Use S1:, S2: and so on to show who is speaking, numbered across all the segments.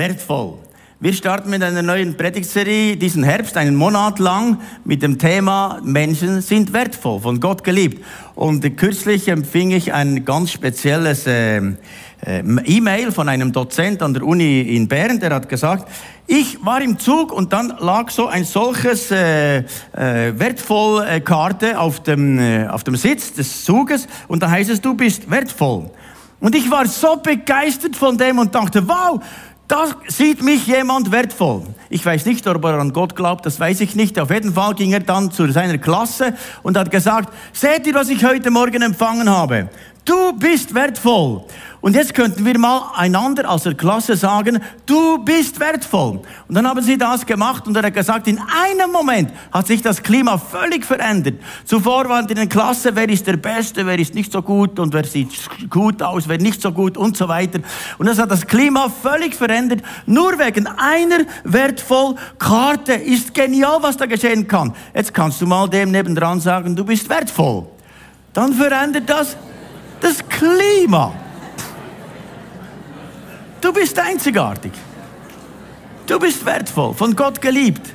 S1: wertvoll. Wir starten mit einer neuen Predigtserie diesen Herbst, einen Monat lang, mit dem Thema Menschen sind wertvoll, von Gott geliebt. Und kürzlich empfing ich ein ganz spezielles äh, äh, E-Mail von einem Dozent an der Uni in Bern, der hat gesagt, ich war im Zug und dann lag so ein solches äh, äh, wertvoll äh, Karte auf dem, äh, auf dem Sitz des Zuges und da heißt es, du bist wertvoll. Und ich war so begeistert von dem und dachte, wow, da sieht mich jemand wertvoll. Ich weiß nicht, ob er an Gott glaubt, das weiß ich nicht. Auf jeden Fall ging er dann zu seiner Klasse und hat gesagt, seht ihr, was ich heute Morgen empfangen habe? Du bist wertvoll. Und jetzt könnten wir mal einander aus der Klasse sagen, du bist wertvoll. Und dann haben sie das gemacht und er hat gesagt, in einem Moment hat sich das Klima völlig verändert. Zuvor waren in der Klasse, wer ist der Beste, wer ist nicht so gut und wer sieht gut aus, wer nicht so gut und so weiter. Und das hat das Klima völlig verändert. Nur wegen einer wertvoll Karte ist genial, was da geschehen kann. Jetzt kannst du mal dem nebendran sagen, du bist wertvoll. Dann verändert das das Klima. Du bist einzigartig. Du bist wertvoll, von Gott geliebt.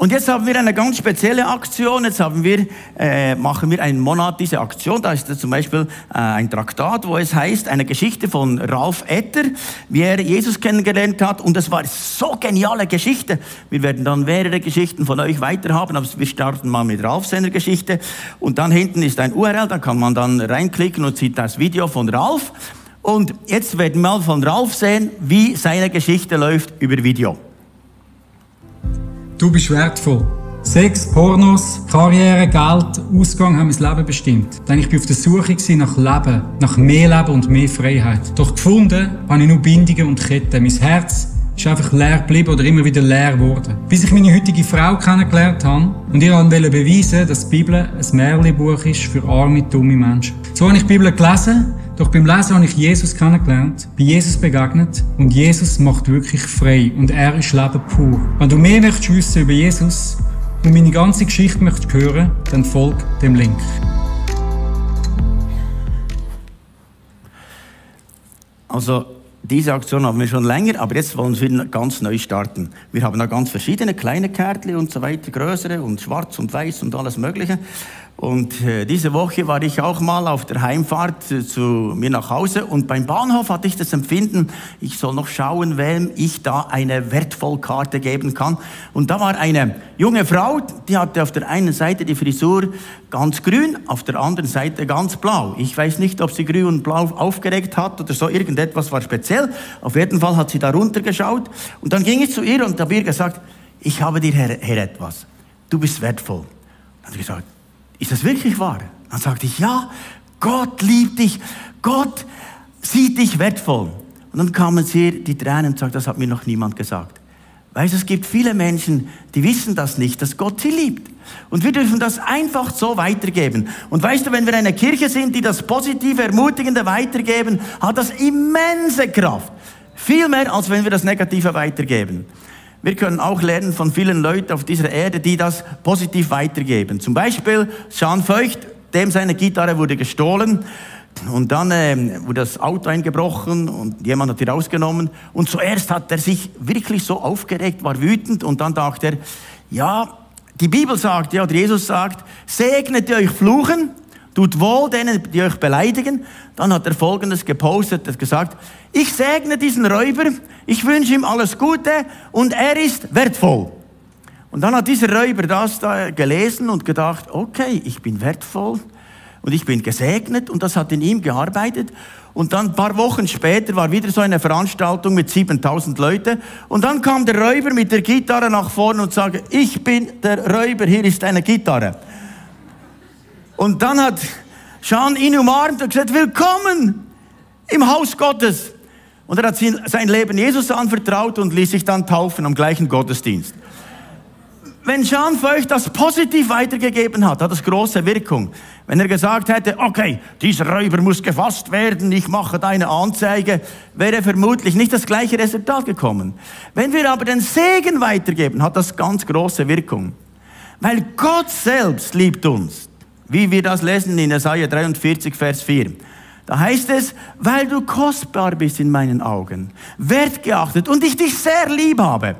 S1: Und jetzt haben wir eine ganz spezielle Aktion. Jetzt haben wir, äh, machen wir einen Monat diese Aktion. Da ist zum Beispiel äh, ein Traktat, wo es heißt, eine Geschichte von Ralf Etter, wie er Jesus kennengelernt hat. Und das war so geniale Geschichte. Wir werden dann mehrere Geschichten von euch weiterhaben, aber wir starten mal mit Ralf seiner Geschichte. Und dann hinten ist ein URL, da kann man dann reinklicken und sieht das Video von Ralf. Und jetzt werden wir mal von Ralf sehen, wie seine Geschichte läuft über Video.
S2: Du bist wertvoll. Sex, Pornos, Karriere, Geld, Ausgang haben mein Leben bestimmt. Denn ich war auf der Suche nach Leben, nach mehr Leben und mehr Freiheit. Doch gefunden habe ich nur Bindungen und Ketten. Mein Herz ist einfach leer geblieben oder immer wieder leer geworden. Bis ich meine heutige Frau kennengelernt habe und ihr wollte beweisen, dass die Bibel ein Märchenbuch ist für arme, dumme Menschen. So habe ich die Bibel gelesen doch beim Lesen habe ich Jesus kennengelernt, bin Jesus begegnet und Jesus macht wirklich frei und er ist Leben pur. Wenn du mehr möchtest wissen über Jesus und meine ganze Geschichte möchtest hören, dann folg dem Link.
S1: Also diese Aktion haben wir schon länger, aber jetzt wollen wir ganz neu starten. Wir haben da ganz verschiedene kleine Kärtchen und so weiter, größere und schwarz und weiß und alles Mögliche. Und äh, diese Woche war ich auch mal auf der Heimfahrt äh, zu mir nach Hause und beim Bahnhof hatte ich das Empfinden, ich soll noch schauen, wem ich da eine Wertvollkarte geben kann. Und da war eine junge Frau, die hatte auf der einen Seite die Frisur ganz grün, auf der anderen Seite ganz blau. Ich weiß nicht, ob sie grün und blau aufgeregt hat oder so, irgendetwas war speziell. Auf jeden Fall hat sie da runtergeschaut und dann ging ich zu ihr und habe ihr gesagt, ich habe dir her etwas. Du bist wertvoll. Dann hat sie gesagt, ist das wirklich wahr? Dann sagte ich, ja, Gott liebt dich, Gott sieht dich wertvoll. Und dann kamen sie die Tränen und sagten, das hat mir noch niemand gesagt. Weißt du, es gibt viele Menschen, die wissen das nicht, dass Gott sie liebt. Und wir dürfen das einfach so weitergeben. Und weißt du, wenn wir eine Kirche sind, die das positive, ermutigende weitergeben, hat das immense Kraft. Viel mehr, als wenn wir das Negative weitergeben. Wir können auch lernen von vielen Leuten auf dieser Erde, die das positiv weitergeben. Zum Beispiel Jean Feucht, dem seine Gitarre wurde gestohlen. Und dann äh, wurde das Auto eingebrochen und jemand hat die rausgenommen. Und zuerst hat er sich wirklich so aufgeregt, war wütend und dann dachte er, ja, die Bibel sagt, ja, oder Jesus sagt, segnet ihr euch fluchen, tut wohl denen, die euch beleidigen. Dann hat er Folgendes gepostet, hat gesagt, ich segne diesen Räuber, ich wünsche ihm alles Gute und er ist wertvoll. Und dann hat dieser Räuber das da gelesen und gedacht, okay, ich bin wertvoll und ich bin gesegnet und das hat in ihm gearbeitet. Und dann ein paar Wochen später war wieder so eine Veranstaltung mit 7000 Leuten und dann kam der Räuber mit der Gitarre nach vorne und sagte, ich bin der Räuber, hier ist eine Gitarre. Und dann hat Sean ihn umarmt und gesagt, willkommen im Haus Gottes. Und er hat sein Leben Jesus anvertraut und ließ sich dann taufen am gleichen Gottesdienst. Wenn Jean Feucht das positiv weitergegeben hat, hat das große Wirkung. Wenn er gesagt hätte, okay, dieser Räuber muss gefasst werden, ich mache deine Anzeige, wäre vermutlich nicht das gleiche Resultat gekommen. Wenn wir aber den Segen weitergeben, hat das ganz große Wirkung. Weil Gott selbst liebt uns. Wie wir das lesen in Jesaja 43, Vers 4. Da heißt es, weil du kostbar bist in meinen Augen, wertgeachtet und ich dich sehr lieb habe.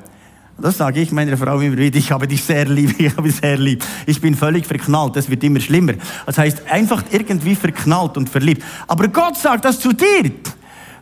S1: Das sage ich meiner Frau immer wieder, ich habe dich sehr lieb, ich habe dich sehr lieb. Ich bin völlig verknallt, das wird immer schlimmer. Das heißt, einfach irgendwie verknallt und verliebt. Aber Gott sagt das zu dir.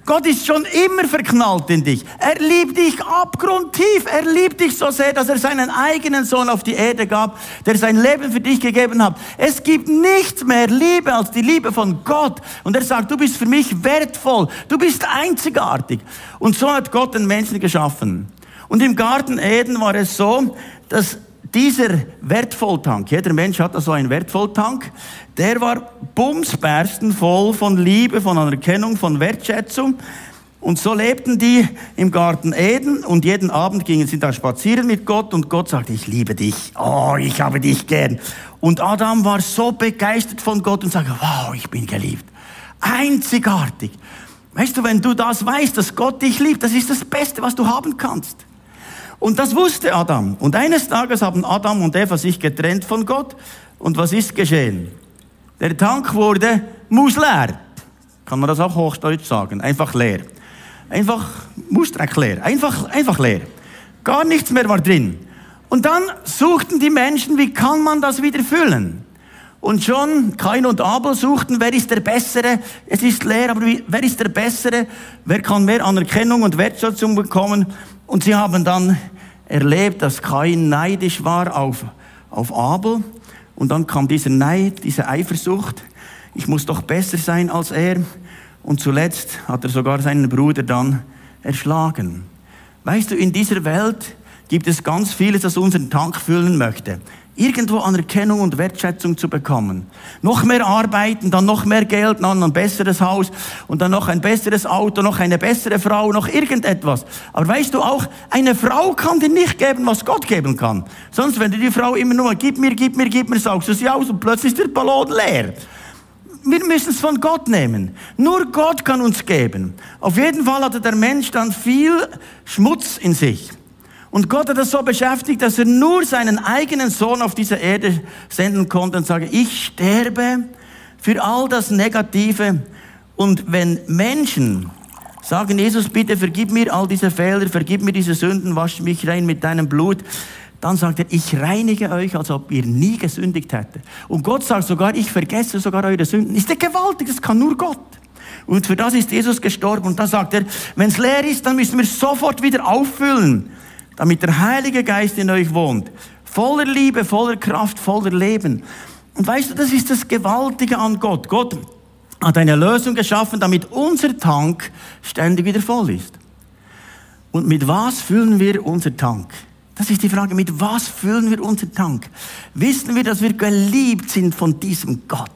S1: Gott ist schon immer verknallt in dich. Er liebt dich abgrundtief. Er liebt dich so sehr, dass er seinen eigenen Sohn auf die Erde gab, der sein Leben für dich gegeben hat. Es gibt nichts mehr Liebe als die Liebe von Gott. Und er sagt, du bist für mich wertvoll. Du bist einzigartig. Und so hat Gott den Menschen geschaffen. Und im Garten Eden war es so, dass dieser Wertvolltank, jeder Mensch hat da so einen Wertvolltank, der war bumsbersten voll von Liebe, von Anerkennung, von Wertschätzung. Und so lebten die im Garten Eden und jeden Abend gingen sie da spazieren mit Gott und Gott sagte, ich liebe dich, oh, ich habe dich gern. Und Adam war so begeistert von Gott und sagte, wow, ich bin geliebt. Einzigartig. Weißt du, wenn du das weißt, dass Gott dich liebt, das ist das Beste, was du haben kannst. Und das wusste Adam. Und eines Tages haben Adam und Eva sich getrennt von Gott. Und was ist geschehen? Der Tank wurde musleer. Kann man das auch hochdeutsch sagen? Einfach leer. Einfach Mustreck leer. Einfach, einfach leer. Gar nichts mehr war drin. Und dann suchten die Menschen, wie kann man das wieder füllen? Und schon Kain und Abel suchten, wer ist der Bessere? Es ist leer, aber wer ist der Bessere? Wer kann mehr Anerkennung und Wertschätzung bekommen? Und sie haben dann erlebt, dass Kain neidisch war auf, auf Abel. Und dann kam dieser Neid, diese Eifersucht. Ich muss doch besser sein als er. Und zuletzt hat er sogar seinen Bruder dann erschlagen. Weißt du, in dieser Welt gibt es ganz vieles, das unseren Tank füllen möchte irgendwo Anerkennung und Wertschätzung zu bekommen. Noch mehr arbeiten, dann noch mehr Geld, dann ein besseres Haus und dann noch ein besseres Auto, noch eine bessere Frau, noch irgendetwas. Aber weißt du auch, eine Frau kann dir nicht geben, was Gott geben kann. Sonst, wenn du die Frau immer nur gib mir, gib mir, gib mir, saugst du sie aus und plötzlich ist der Ballon leer. Wir müssen es von Gott nehmen. Nur Gott kann uns geben. Auf jeden Fall hatte der Mensch dann viel Schmutz in sich. Und Gott hat das so beschäftigt, dass er nur seinen eigenen Sohn auf diese Erde senden konnte und sage, ich sterbe für all das Negative. Und wenn Menschen sagen, Jesus, bitte vergib mir all diese Fehler, vergib mir diese Sünden, wasch mich rein mit deinem Blut, dann sagt er, ich reinige euch, als ob ihr nie gesündigt hättet. Und Gott sagt sogar, ich vergesse sogar eure Sünden. Ist der gewaltig, das kann nur Gott. Und für das ist Jesus gestorben. Und dann sagt er, wenn es leer ist, dann müssen wir sofort wieder auffüllen damit der Heilige Geist in euch wohnt. Voller Liebe, voller Kraft, voller Leben. Und weißt du, das ist das Gewaltige an Gott. Gott hat eine Lösung geschaffen, damit unser Tank ständig wieder voll ist. Und mit was füllen wir unser Tank? Das ist die Frage, mit was füllen wir unser Tank? Wissen wir, dass wir geliebt sind von diesem Gott?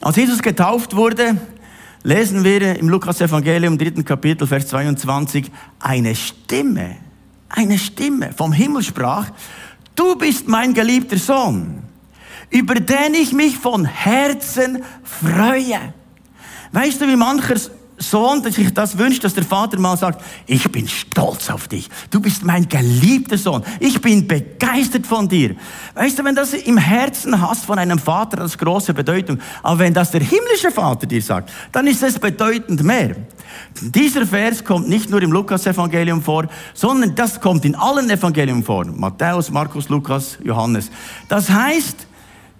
S1: Als Jesus getauft wurde, lesen wir im Lukas Evangelium, dritten Kapitel, Vers 22, eine Stimme eine Stimme vom Himmel sprach, du bist mein geliebter Sohn, über den ich mich von Herzen freue. Weißt du, wie mancher Sohn, dass sich das wünscht, dass der Vater mal sagt, ich bin stolz auf dich. Du bist mein geliebter Sohn. Ich bin begeistert von dir. Weißt du, wenn das im Herzen hast von einem Vater, das große Bedeutung. Aber wenn das der himmlische Vater dir sagt, dann ist es bedeutend mehr. Dieser Vers kommt nicht nur im Lukas-Evangelium vor, sondern das kommt in allen Evangelien vor. Matthäus, Markus, Lukas, Johannes. Das heißt,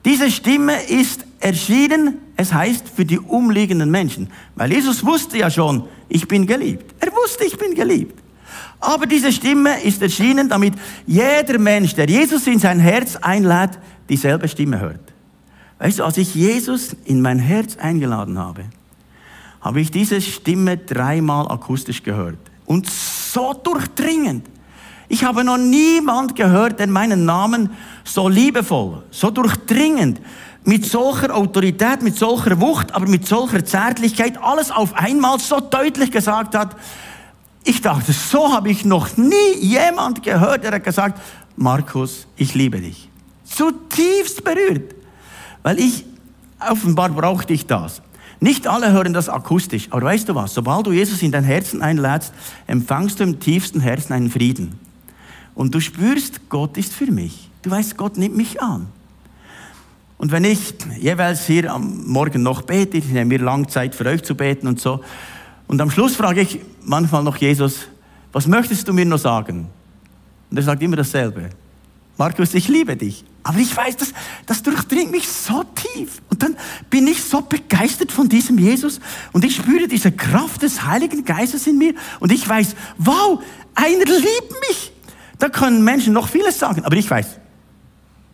S1: diese Stimme ist erschienen, es heißt für die umliegenden Menschen. Weil Jesus wusste ja schon, ich bin geliebt. Er wusste, ich bin geliebt. Aber diese Stimme ist erschienen, damit jeder Mensch, der Jesus in sein Herz einlädt, dieselbe Stimme hört. Weißt du, als ich Jesus in mein Herz eingeladen habe, habe ich diese Stimme dreimal akustisch gehört. Und so durchdringend. Ich habe noch niemand gehört, der meinen Namen so liebevoll, so durchdringend, mit solcher Autorität, mit solcher Wucht, aber mit solcher Zärtlichkeit alles auf einmal so deutlich gesagt hat. Ich dachte, so habe ich noch nie jemand gehört, der hat gesagt, Markus, ich liebe dich. Zutiefst berührt. Weil ich, offenbar brauchte ich das. Nicht alle hören das akustisch, aber weißt du was? Sobald du Jesus in dein Herzen einlädst, empfangst du im tiefsten Herzen einen Frieden. Und du spürst, Gott ist für mich. Du weißt, Gott nimmt mich an. Und wenn ich jeweils hier am Morgen noch bete, ich nehme mir lang Zeit für euch zu beten und so, und am Schluss frage ich manchmal noch Jesus, was möchtest du mir noch sagen? Und er sagt immer dasselbe. Markus, ich liebe dich. Aber ich weiß, das, das durchdringt mich so tief. Und dann bin ich so begeistert von diesem Jesus und ich spüre diese Kraft des Heiligen Geistes in mir und ich weiß, wow, einer liebt mich. Da können Menschen noch vieles sagen, aber ich weiß,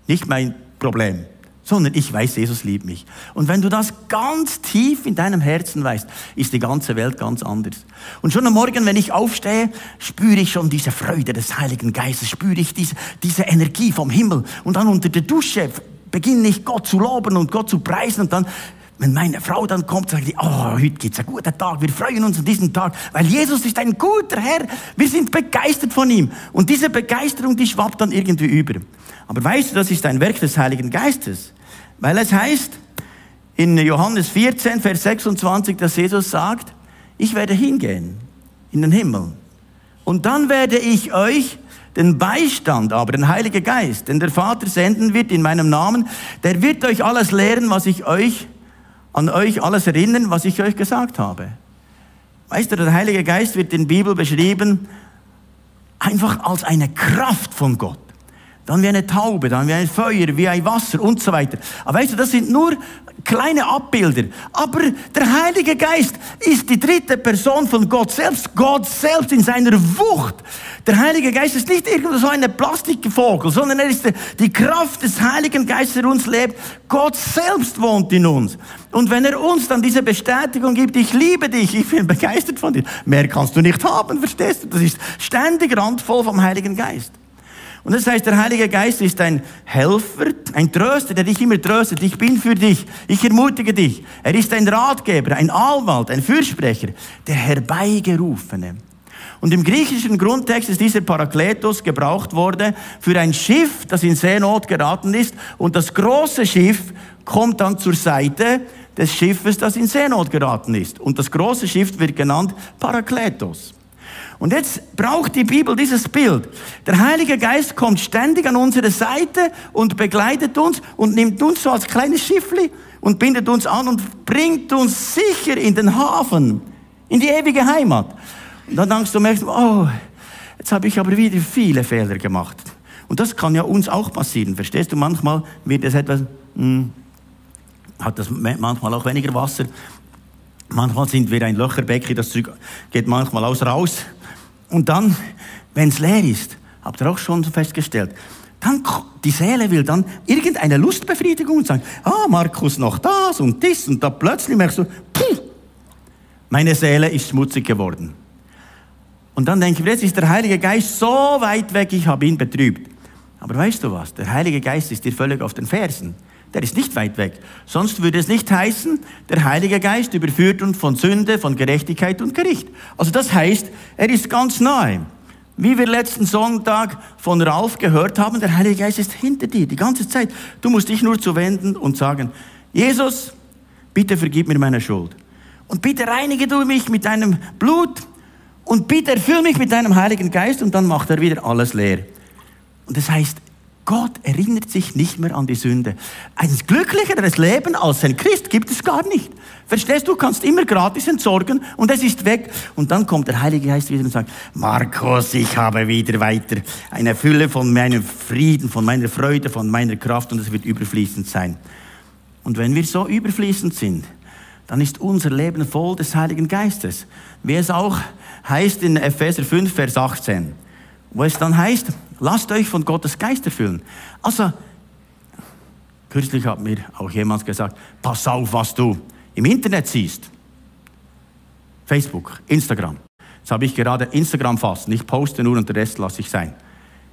S1: nicht mein Problem sondern ich weiß, Jesus liebt mich. Und wenn du das ganz tief in deinem Herzen weißt, ist die ganze Welt ganz anders. Und schon am Morgen, wenn ich aufstehe, spüre ich schon diese Freude des Heiligen Geistes, spüre ich diese, diese Energie vom Himmel. Und dann unter der Dusche beginne ich Gott zu loben und Gott zu preisen und dann wenn meine Frau dann kommt, sagt die, oh, heute gibt's einen guten Tag, wir freuen uns an diesem Tag, weil Jesus ist ein guter Herr, wir sind begeistert von ihm. Und diese Begeisterung, die schwappt dann irgendwie über. Aber weißt du, das ist ein Werk des Heiligen Geistes. Weil es heißt in Johannes 14, Vers 26, dass Jesus sagt, ich werde hingehen in den Himmel. Und dann werde ich euch den Beistand, aber den Heiligen Geist, den der Vater senden wird in meinem Namen, der wird euch alles lehren, was ich euch, an euch alles erinnern, was ich euch gesagt habe. Weißt du, der Heilige Geist wird in der Bibel beschrieben einfach als eine Kraft von Gott dann wie eine Taube, dann wie ein Feuer, wie ein Wasser und so weiter. Aber weißt du, das sind nur kleine Abbilder. Aber der Heilige Geist ist die dritte Person von Gott selbst. Gott selbst in seiner Wucht. Der Heilige Geist ist nicht irgendwo so eine Plastikvogel, sondern er ist die Kraft des Heiligen Geistes, der uns lebt. Gott selbst wohnt in uns. Und wenn er uns dann diese Bestätigung gibt, ich liebe dich, ich bin begeistert von dir, mehr kannst du nicht haben, verstehst du? Das ist ständig randvoll vom Heiligen Geist. Und das heißt, der Heilige Geist ist ein Helfer, ein Tröster, der dich immer tröstet. Ich bin für dich. Ich ermutige dich. Er ist ein Ratgeber, ein Anwalt, ein Fürsprecher, der Herbeigerufene. Und im griechischen Grundtext ist dieser Parakletos gebraucht worden für ein Schiff, das in Seenot geraten ist. Und das große Schiff kommt dann zur Seite des Schiffes, das in Seenot geraten ist. Und das große Schiff wird genannt Parakletos. Und jetzt braucht die Bibel dieses Bild. Der Heilige Geist kommt ständig an unsere Seite und begleitet uns und nimmt uns so als kleines Schiffli und bindet uns an und bringt uns sicher in den Hafen, in die ewige Heimat. Und dann denkst du, merkst, oh, jetzt habe ich aber wieder viele Fehler gemacht. Und das kann ja uns auch passieren. Verstehst du? Manchmal wird es etwas, hm, hat das manchmal auch weniger Wasser. Manchmal sind wir ein Löcherbecken, das geht manchmal aus raus. Und dann, wenn es leer ist, habt ihr auch schon festgestellt, dann die Seele will dann irgendeine Lustbefriedigung und sagt, ah, Markus, noch das und das und da plötzlich merkst du, puh, meine Seele ist schmutzig geworden. Und dann denke ich, jetzt ist der Heilige Geist so weit weg, ich habe ihn betrübt. Aber weißt du was? Der Heilige Geist ist dir völlig auf den Fersen. Der ist nicht weit weg. Sonst würde es nicht heißen, der Heilige Geist überführt uns von Sünde, von Gerechtigkeit und Gericht. Also das heißt, er ist ganz nahe. Wie wir letzten Sonntag von Ralf gehört haben, der Heilige Geist ist hinter dir die ganze Zeit. Du musst dich nur zuwenden und sagen, Jesus, bitte vergib mir meine Schuld. Und bitte reinige du mich mit deinem Blut und bitte erfüll mich mit deinem Heiligen Geist und dann macht er wieder alles leer. Und das heißt, Gott erinnert sich nicht mehr an die Sünde. Ein glücklicheres Leben als ein Christ gibt es gar nicht. Verstehst du, kannst immer gratis entsorgen und es ist weg. Und dann kommt der Heilige Geist wieder und sagt, Markus, ich habe wieder weiter eine Fülle von meinem Frieden, von meiner Freude, von meiner Kraft und es wird überfließend sein. Und wenn wir so überfließend sind, dann ist unser Leben voll des Heiligen Geistes. Wie es auch heißt in Epheser 5, Vers 18, wo es dann heißt, Lasst euch von Gottes Geist erfüllen. Also, kürzlich hat mir auch jemand gesagt, pass auf, was du im Internet siehst. Facebook, Instagram. Jetzt habe ich gerade Instagram fast. Ich poste nur und den Rest lasse ich sein.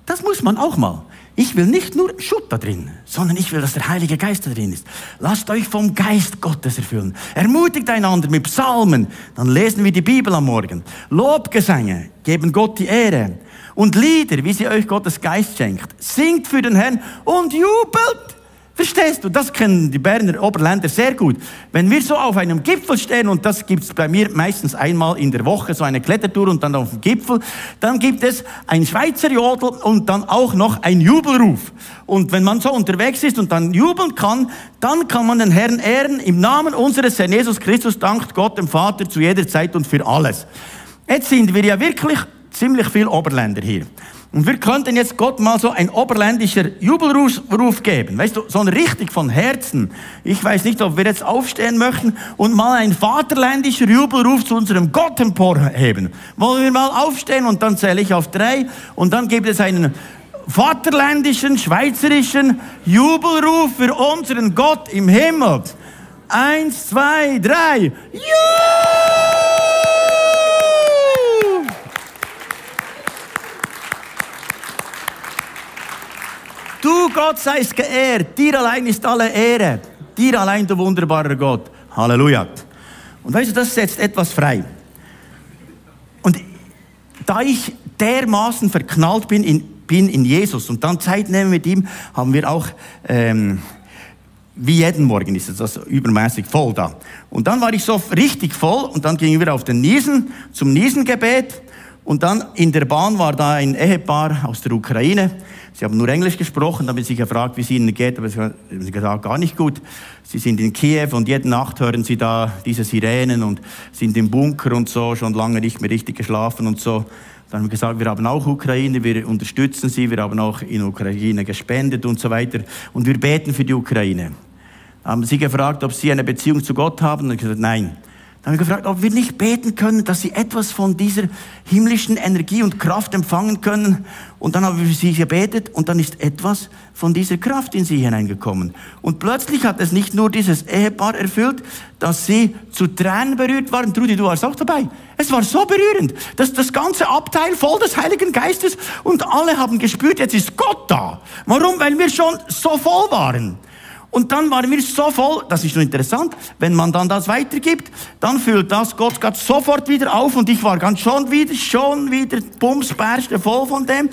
S1: Das muss man auch mal. Ich will nicht nur Schutt da drin, sondern ich will, dass der Heilige Geist da drin ist. Lasst euch vom Geist Gottes erfüllen. Ermutigt einander mit Psalmen. Dann lesen wir die Bibel am Morgen. Lobgesänge geben Gott die Ehre und Lieder, wie sie euch Gottes Geist schenkt. Singt für den Herrn und jubelt. Verstehst du? Das kennen die Berner Oberländer sehr gut. Wenn wir so auf einem Gipfel stehen, und das gibt's bei mir meistens einmal in der Woche, so eine Klettertour und dann auf dem Gipfel, dann gibt es ein Schweizer Jodel und dann auch noch ein Jubelruf. Und wenn man so unterwegs ist und dann jubeln kann, dann kann man den Herrn ehren. Im Namen unseres Herrn Jesus Christus dankt Gott dem Vater zu jeder Zeit und für alles. Jetzt sind wir ja wirklich ziemlich viel Oberländer hier. Und wir könnten jetzt Gott mal so ein oberländischer Jubelruf geben. Weißt du, so ein richtig von Herzen. Ich weiß nicht, ob wir jetzt aufstehen möchten und mal ein vaterländischer Jubelruf zu unserem Gott emporheben. Wollen wir mal aufstehen und dann zähle ich auf drei und dann gibt es einen vaterländischen, schweizerischen Jubelruf für unseren Gott im Himmel. Eins, zwei, drei. Juhu! Gott seist geehrt, dir allein ist alle Ehre, dir allein du wunderbarer Gott. Halleluja. Und weißt du, das setzt etwas frei. Und da ich dermaßen verknallt bin in, bin in Jesus und dann Zeit nehmen mit ihm, haben wir auch, ähm, wie jeden Morgen ist es das übermäßig voll da. Und dann war ich so richtig voll und dann gingen wir auf den Niesen zum Niesengebet und dann in der Bahn war da ein Ehepaar aus der Ukraine. Sie haben nur Englisch gesprochen, ich sie gefragt, wie es ihnen geht, aber sie haben gesagt, gar nicht gut. Sie sind in Kiew und jede Nacht hören sie da diese Sirenen und sind im Bunker und so, schon lange nicht mehr richtig geschlafen und so. Dann haben wir gesagt, wir haben auch Ukraine, wir unterstützen sie, wir haben auch in Ukraine gespendet und so weiter. Und wir beten für die Ukraine. Haben sie gefragt, ob sie eine Beziehung zu Gott haben? Und ich gesagt, nein. Haben wir gefragt, ob wir nicht beten können, dass sie etwas von dieser himmlischen Energie und Kraft empfangen können. Und dann haben wir für sie gebetet und dann ist etwas von dieser Kraft in sie hineingekommen. Und plötzlich hat es nicht nur dieses Ehepaar erfüllt, dass sie zu Tränen berührt waren. Trudi, du warst auch dabei. Es war so berührend, dass das ganze Abteil voll des Heiligen Geistes und alle haben gespürt, jetzt ist Gott da. Warum? Weil wir schon so voll waren. Und dann waren wir so voll, das ist nur interessant, wenn man dann das weitergibt, dann füllt das Gott Gott sofort wieder auf und ich war ganz schon wieder, schon wieder bumsberste voll von dem.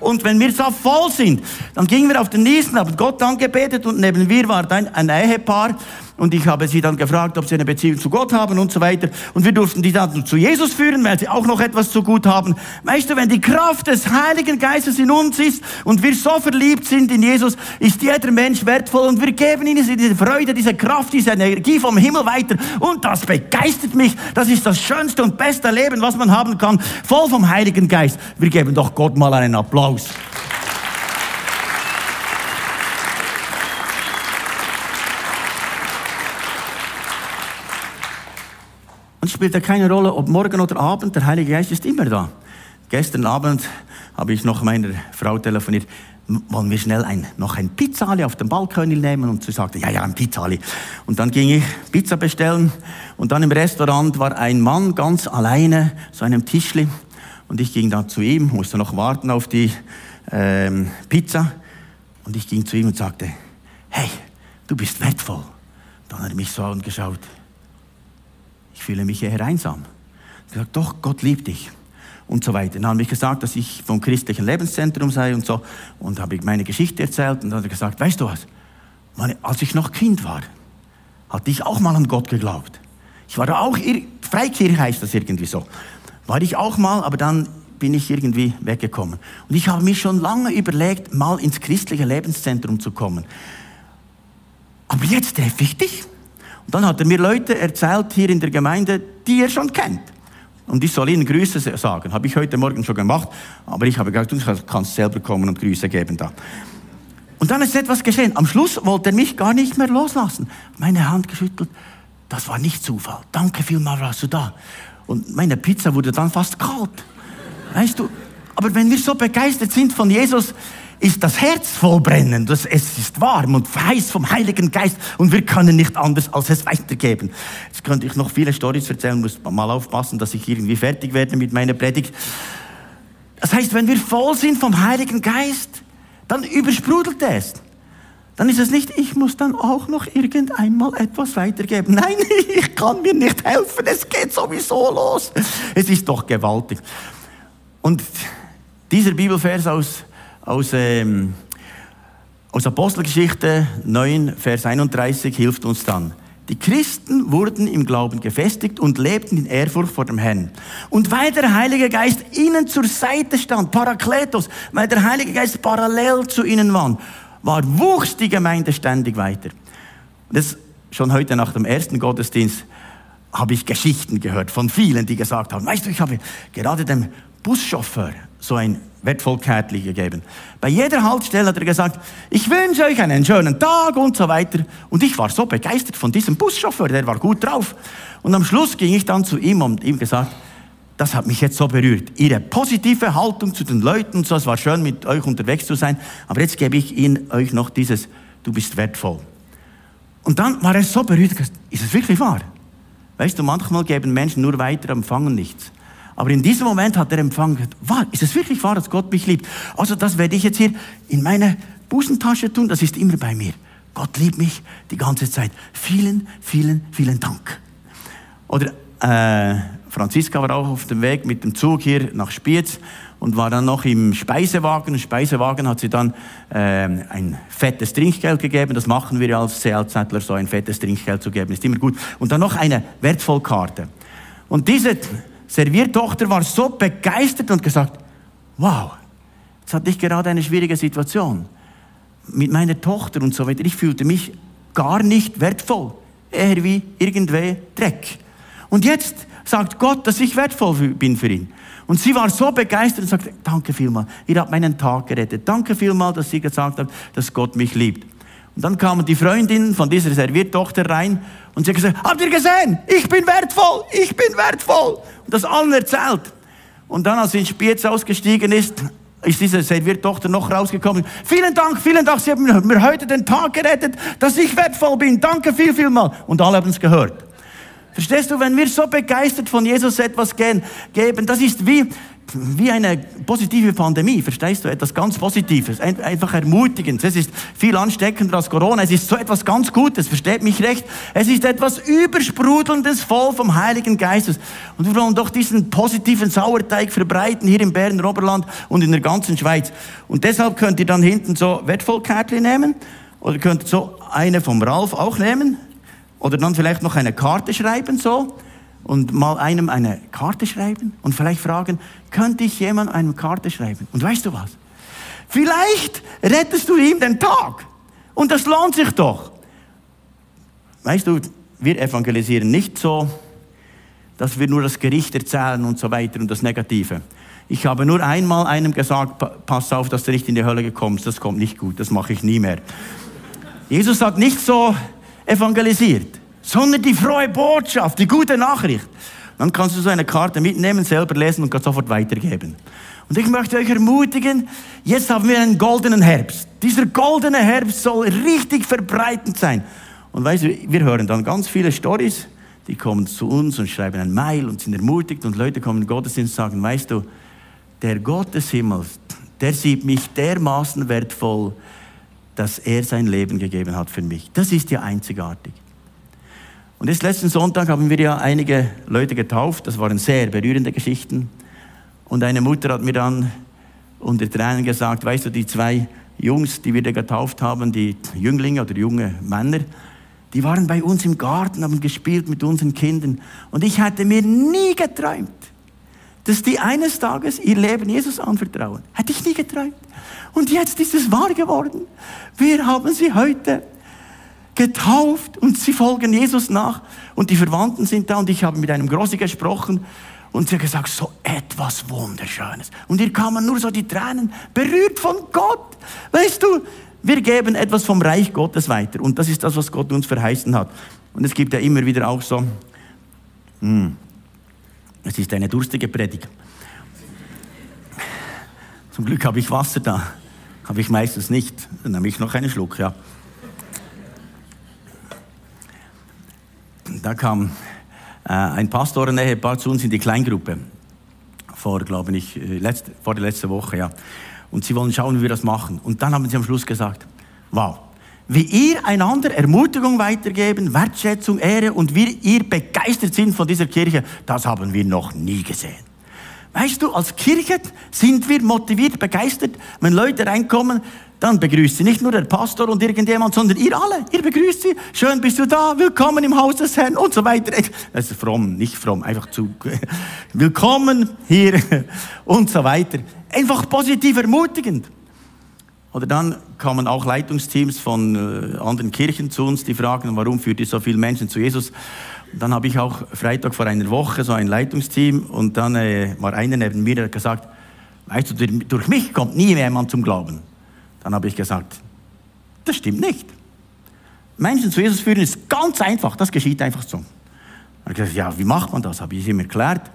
S1: Und wenn wir so voll sind, dann gingen wir auf den nächsten, haben Gott angebetet und neben mir war dann ein Ehepaar und ich habe sie dann gefragt, ob sie eine Beziehung zu Gott haben und so weiter. Und wir durften die dann zu Jesus führen, weil sie auch noch etwas zu gut haben. Weißt du, wenn die Kraft des Heiligen Geistes in uns ist und wir so verliebt sind in Jesus, ist jeder Mensch wertvoll und wir geben ihnen diese Freude, diese Kraft, diese Energie vom Himmel weiter. Und das begeistert mich. Das ist das schönste und beste Leben, was man haben kann. Voll vom Heiligen Geist. Wir geben doch Gott mal einen Applaus. Und es spielt ja keine Rolle, ob morgen oder Abend, der Heilige Geist ist immer da. Gestern Abend habe ich noch meiner Frau telefoniert, wollen wir schnell ein, noch ein Pizzali auf dem Balkon nehmen? Und sie sagte, ja, ja, ein Pizzali. Und dann ging ich Pizza bestellen und dann im Restaurant war ein Mann ganz alleine, so einem Tischli. Und ich ging dann zu ihm, musste noch warten auf die ähm, Pizza. Und ich ging zu ihm und sagte, hey, du bist wertvoll. Dann hat er mich so angeschaut fühle mich eher einsam. Ich gesagt, doch, Gott liebt dich. Und so weiter. Dann habe ich gesagt, dass ich vom christlichen Lebenszentrum sei und so. Und habe ich meine Geschichte erzählt und dann hat er gesagt, weißt du was? Als ich noch Kind war, hatte ich auch mal an Gott geglaubt. Ich war auch, Freikirche heißt das irgendwie so. War ich auch mal, aber dann bin ich irgendwie weggekommen. Und ich habe mir schon lange überlegt, mal ins christliche Lebenszentrum zu kommen. Aber jetzt treffe ich dich. Und dann hat er mir Leute erzählt hier in der Gemeinde, die er schon kennt. Und ich soll ihnen Grüße sagen. Habe ich heute Morgen schon gemacht, aber ich habe gesagt, du kannst selber kommen und Grüße geben da. Und dann ist etwas geschehen. Am Schluss wollte er mich gar nicht mehr loslassen. Meine Hand geschüttelt. Das war nicht Zufall. Danke vielmals, warst du da. Und meine Pizza wurde dann fast kalt. Weißt du? Aber wenn wir so begeistert sind von Jesus, ist das Herz voll brennend. Es ist warm und heiß vom Heiligen Geist und wir können nicht anders als es weitergeben. Jetzt könnte ich noch viele Storys erzählen, muss mal aufpassen, dass ich irgendwie fertig werde mit meiner Predigt. Das heißt, wenn wir voll sind vom Heiligen Geist, dann übersprudelt es. Dann ist es nicht, ich muss dann auch noch irgendeinmal etwas weitergeben. Nein, ich kann mir nicht helfen, es geht sowieso los. Es ist doch gewaltig. Und dieser Bibelvers aus aus, ähm, Aus Apostelgeschichte 9, Vers 31 hilft uns dann. Die Christen wurden im Glauben gefestigt und lebten in Ehrfurcht vor dem Herrn. Und weil der Heilige Geist ihnen zur Seite stand, Parakletos, weil der Heilige Geist parallel zu ihnen war, war wuchs die Gemeinde ständig weiter. Das schon heute nach dem ersten Gottesdienst habe ich Geschichten gehört von vielen, die gesagt haben, weißt du, ich habe gerade dem Buschauffeur so ein Wertvollkärtchen gegeben. Bei jeder Haltestelle hat er gesagt, ich wünsche euch einen schönen Tag und so weiter. Und ich war so begeistert von diesem Buschauffeur, der war gut drauf. Und am Schluss ging ich dann zu ihm und ihm gesagt, das hat mich jetzt so berührt. Ihre positive Haltung zu den Leuten und so, es war schön mit euch unterwegs zu sein, aber jetzt gebe ich Ihnen euch noch dieses, du bist wertvoll. Und dann war er so berührt, ist es wirklich wahr? Weißt du, manchmal geben Menschen nur weiter, empfangen nichts. Aber in diesem Moment hat er empfangen, wow, ist es wirklich wahr, dass Gott mich liebt? Also das werde ich jetzt hier in meine Busentasche tun, das ist immer bei mir. Gott liebt mich die ganze Zeit. Vielen, vielen, vielen Dank. Oder äh, Franziska war auch auf dem Weg mit dem Zug hier nach Spiez und war dann noch im Speisewagen. Im Speisewagen hat sie dann äh, ein fettes Trinkgeld gegeben. Das machen wir als CL-Zettler, so ein fettes Trinkgeld zu geben, ist immer gut. Und dann noch eine Wertvollkarte. Und diese Serviertochter war so begeistert und gesagt, wow, jetzt hatte ich gerade eine schwierige Situation mit meiner Tochter und so weiter. Ich fühlte mich gar nicht wertvoll, eher wie irgendwie Dreck. Und jetzt sagt Gott, dass ich wertvoll bin für ihn. Und sie war so begeistert und sagte, danke vielmal, ihr habt meinen Tag gerettet. Danke vielmal, dass sie gesagt hat, dass Gott mich liebt. Und dann kamen die Freundinnen von dieser Serviertochter rein und sie hat gesagt, habt ihr gesehen? Ich bin wertvoll, ich bin wertvoll. Und das allen erzählt. Und dann, als sie in Spiez ausgestiegen ist, ist diese Serviertochter noch rausgekommen. Vielen Dank, vielen Dank, Sie haben mir heute den Tag gerettet, dass ich wertvoll bin. Danke viel, viel mal. Und alle haben es gehört. Verstehst du, wenn wir so begeistert von Jesus etwas geben, das ist wie, wie eine positive Pandemie, verstehst du? Etwas ganz Positives, einfach ermutigend. Es ist viel ansteckender als Corona. Es ist so etwas ganz Gutes, versteht mich recht. Es ist etwas Übersprudelndes, voll vom Heiligen Geistes. Und wir wollen doch diesen positiven Sauerteig verbreiten hier im Berner Oberland und in der ganzen Schweiz. Und deshalb könnt ihr dann hinten so Wertvollkärtchen nehmen oder könnt so eine vom Ralf auch nehmen oder dann vielleicht noch eine Karte schreiben so und mal einem eine Karte schreiben und vielleicht fragen, könnte ich jemand eine Karte schreiben? Und weißt du was? Vielleicht rettest du ihm den Tag. Und das lohnt sich doch. Weißt du, wir evangelisieren nicht so, dass wir nur das Gericht erzählen und so weiter und das Negative. Ich habe nur einmal einem gesagt, pass auf, dass du nicht in die Hölle kommst, das kommt nicht gut, das mache ich nie mehr. Jesus sagt nicht so, evangelisiert, sondern die frohe Botschaft, die gute Nachricht. Dann kannst du so eine Karte mitnehmen, selber lesen und kannst sofort weitergeben. Und ich möchte euch ermutigen, jetzt haben wir einen goldenen Herbst. Dieser goldene Herbst soll richtig verbreitend sein. Und weißt du, wir hören dann ganz viele Stories, die kommen zu uns und schreiben ein Mail und sind ermutigt und Leute kommen in Gottesdienst und sagen, weißt du, der Gott des Himmels, der sieht mich dermaßen wertvoll, dass er sein Leben gegeben hat für mich. Das ist ja einzigartig. Und jetzt letzten Sonntag haben wir ja einige Leute getauft. Das waren sehr berührende Geschichten. Und eine Mutter hat mir dann unter Tränen gesagt, weißt du, die zwei Jungs, die wir da getauft haben, die Jünglinge oder junge Männer, die waren bei uns im Garten, haben gespielt mit unseren Kindern. Und ich hätte mir nie geträumt, dass die eines Tages ihr Leben Jesus anvertrauen. Hätte ich nie geträumt. Und jetzt ist es wahr geworden. Wir haben sie heute getauft und sie folgen Jesus nach. Und die Verwandten sind da und ich habe mit einem Grossi gesprochen und sie hat gesagt, so etwas Wunderschönes. Und hier kamen nur so die Tränen, berührt von Gott. Weißt du, wir geben etwas vom Reich Gottes weiter. Und das ist das, was Gott uns verheißen hat. Und es gibt ja immer wieder auch so, hm, es ist eine durstige Predigt. Zum Glück habe ich Wasser da. Habe ich meistens nicht. Dann nehme ich noch einen Schluck, ja. Da kam äh, ein Pastoren-Ehepaar zu uns in die Kleingruppe. Vor, glaube ich, äh, letzte, vor der letzten Woche, ja. Und sie wollen schauen, wie wir das machen. Und dann haben sie am Schluss gesagt, wow, wie ihr einander Ermutigung weitergeben, Wertschätzung, Ehre und wie ihr begeistert sind von dieser Kirche, das haben wir noch nie gesehen. Weißt du, als Kirche sind wir motiviert, begeistert, wenn Leute reinkommen, dann begrüßt sie nicht nur der Pastor und irgendjemand, sondern ihr alle. Ihr begrüßt sie. Schön bist du da. Willkommen im Haus des Herrn und so weiter. Das ist fromm, nicht fromm, einfach zu. Willkommen hier und so weiter. Einfach positiv ermutigend. Oder dann kamen auch Leitungsteams von äh, anderen Kirchen zu uns, die fragen, warum führt ihr so viele Menschen zu Jesus? Und dann habe ich auch Freitag vor einer Woche so ein Leitungsteam und dann äh, war einer neben mir, der hat gesagt, weißt du, durch mich kommt nie jemand zum Glauben. Dann habe ich gesagt, das stimmt nicht. Menschen zu Jesus führen ist ganz einfach, das geschieht einfach so. Dann habe ich gesagt, ja, wie macht man das? Habe ich ihm erklärt.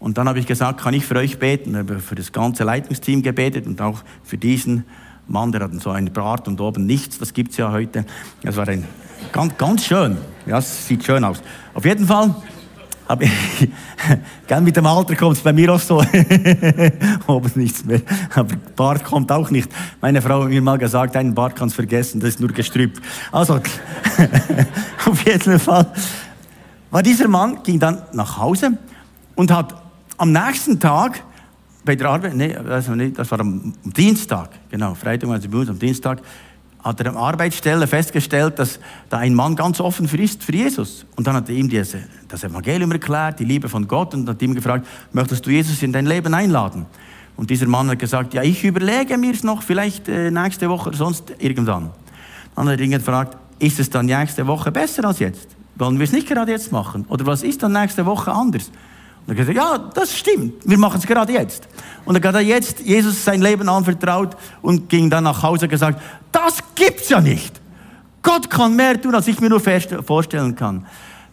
S1: Und dann habe ich gesagt, kann ich für euch beten? Ich habe für das ganze Leitungsteam gebetet und auch für diesen Mann, der hat so einen Bart und oben nichts, das gibt es ja heute. Das war ein, ganz, ganz schön. Ja, es sieht schön aus. Auf jeden Fall ich, gern mit dem Alter kommt es bei mir auch so, oben nichts mehr. Aber Bart kommt auch nicht. Meine Frau hat mir mal gesagt, einen Bart kannst vergessen, das ist nur Gestrüpp. Also, auf jeden Fall war dieser Mann, ging dann nach Hause und hat am nächsten Tag bei der Arbeit, nee, also das war am Dienstag, genau, Freitag war bei uns, am Dienstag, hat er am Arbeitsstelle festgestellt, dass da ein Mann ganz offen frisst für Jesus. Und dann hat er ihm das, das Evangelium erklärt, die Liebe von Gott, und hat ihm gefragt, möchtest du Jesus in dein Leben einladen? Und dieser Mann hat gesagt, ja, ich überlege mir es noch, vielleicht äh, nächste Woche sonst irgendwann. Dann hat er ihn gefragt, ist es dann nächste Woche besser als jetzt? Wollen wir es nicht gerade jetzt machen? Oder was ist dann nächste Woche anders? Und er hat gesagt, ja, das stimmt, wir machen es gerade jetzt. Und dann hat er jetzt Jesus sein Leben anvertraut und ging dann nach Hause und gesagt, das gibt's ja nicht. Gott kann mehr tun, als ich mir nur vorstellen kann.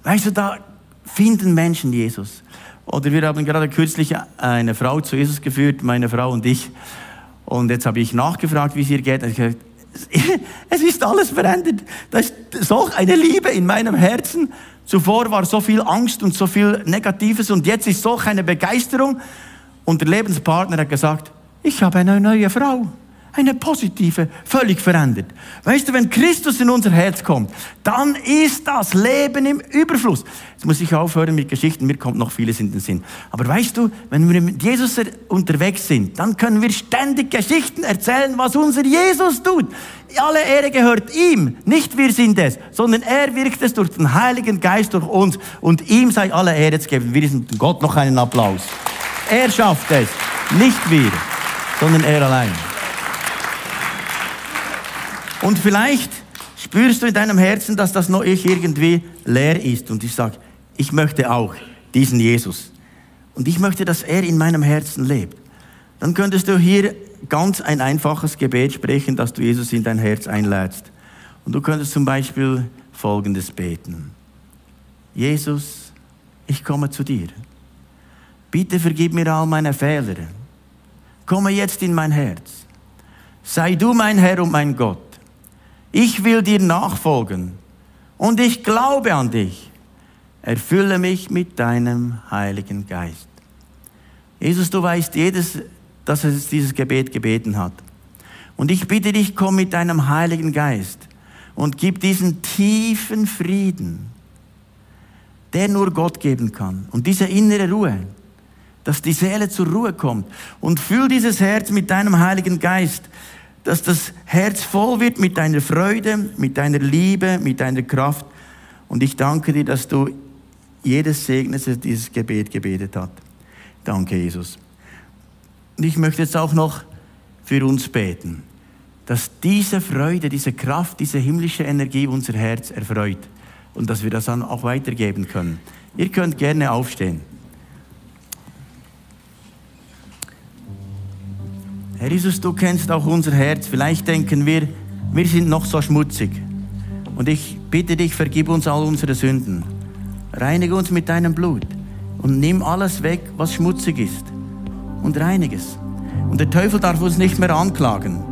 S1: Weißt du, da finden Menschen Jesus. Oder wir haben gerade kürzlich eine Frau zu Jesus geführt, meine Frau und ich. Und jetzt habe ich nachgefragt, wie es ihr geht. Und ich gesagt, es ist alles verändert. Da ist solch eine Liebe in meinem Herzen. Zuvor war so viel Angst und so viel Negatives und jetzt ist solch eine Begeisterung. Und der Lebenspartner hat gesagt, ich habe eine neue Frau. Eine positive, völlig verändert. Weißt du, wenn Christus in unser Herz kommt, dann ist das Leben im Überfluss. Jetzt muss ich aufhören mit Geschichten, mir kommt noch vieles in den Sinn. Aber weißt du, wenn wir mit Jesus unterwegs sind, dann können wir ständig Geschichten erzählen, was unser Jesus tut. Alle Ehre gehört ihm, nicht wir sind es, sondern er wirkt es durch den Heiligen Geist durch uns und ihm sei alle Ehre zu geben. Wir sind Gott noch einen Applaus. Er schafft es, nicht wir, sondern er allein. Und vielleicht spürst du in deinem Herzen, dass das noch irgendwie leer ist. Und ich sage, ich möchte auch diesen Jesus. Und ich möchte, dass er in meinem Herzen lebt. Dann könntest du hier ganz ein einfaches Gebet sprechen, dass du Jesus in dein Herz einlädst. Und du könntest zum Beispiel Folgendes beten. Jesus, ich komme zu dir. Bitte vergib mir all meine Fehler. Komme jetzt in mein Herz. Sei du mein Herr und mein Gott. Ich will dir nachfolgen und ich glaube an dich. Erfülle mich mit deinem Heiligen Geist. Jesus, du weißt jedes, dass er dieses Gebet gebeten hat. Und ich bitte dich, komm mit deinem Heiligen Geist und gib diesen tiefen Frieden, der nur Gott geben kann. Und diese innere Ruhe, dass die Seele zur Ruhe kommt. Und füll dieses Herz mit deinem Heiligen Geist, dass das Herz voll wird mit deiner Freude, mit deiner Liebe, mit deiner Kraft. Und ich danke dir, dass du jedes segnest, das dieses Gebet gebetet hat. Danke, Jesus. Und ich möchte jetzt auch noch für uns beten, dass diese Freude, diese Kraft, diese himmlische Energie unser Herz erfreut und dass wir das dann auch weitergeben können. Ihr könnt gerne aufstehen. Herr Jesus, du kennst auch unser Herz. Vielleicht denken wir, wir sind noch so schmutzig. Und ich bitte dich, vergib uns all unsere Sünden. Reinige uns mit deinem Blut und nimm alles weg, was schmutzig ist. Und reinige es. Und der Teufel darf uns nicht mehr anklagen.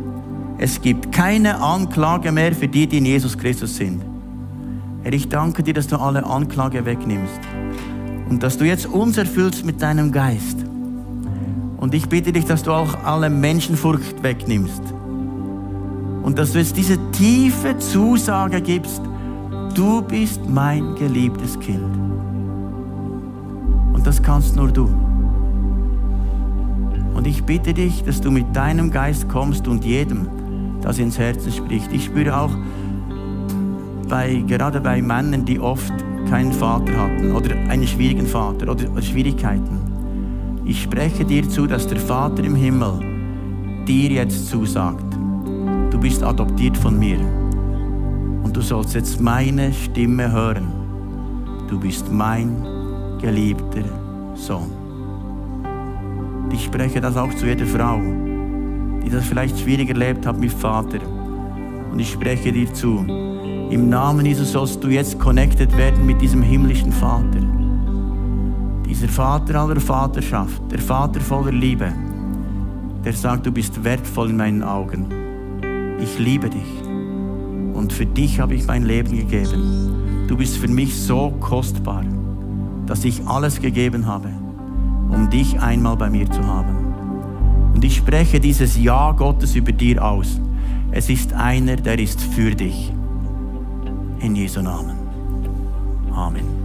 S1: Es gibt keine Anklage mehr für die, die in Jesus Christus sind. Herr, ich danke dir, dass du alle Anklage wegnimmst. Und dass du jetzt uns erfüllst mit deinem Geist. Und ich bitte dich, dass du auch alle Menschenfurcht wegnimmst. Und dass du jetzt diese tiefe Zusage gibst, du bist mein geliebtes Kind. Und das kannst nur du. Und ich bitte dich, dass du mit deinem Geist kommst und jedem, das ins Herzen spricht. Ich spüre auch, bei, gerade bei Männern, die oft keinen Vater hatten oder einen schwierigen Vater oder Schwierigkeiten. Ich spreche dir zu, dass der Vater im Himmel dir jetzt zusagt, du bist adoptiert von mir und du sollst jetzt meine Stimme hören. Du bist mein geliebter Sohn. Ich spreche das auch zu jeder Frau, die das vielleicht schwierig erlebt hat mit Vater. Und ich spreche dir zu, im Namen Jesus sollst du jetzt connected werden mit diesem himmlischen Vater. Dieser Vater aller Vaterschaft, der Vater voller Liebe, der sagt, du bist wertvoll in meinen Augen. Ich liebe dich. Und für dich habe ich mein Leben gegeben. Du bist für mich so kostbar, dass ich alles gegeben habe, um dich einmal bei mir zu haben. Und ich spreche dieses Ja Gottes über dir aus. Es ist einer, der ist für dich in Jesu Namen. Amen.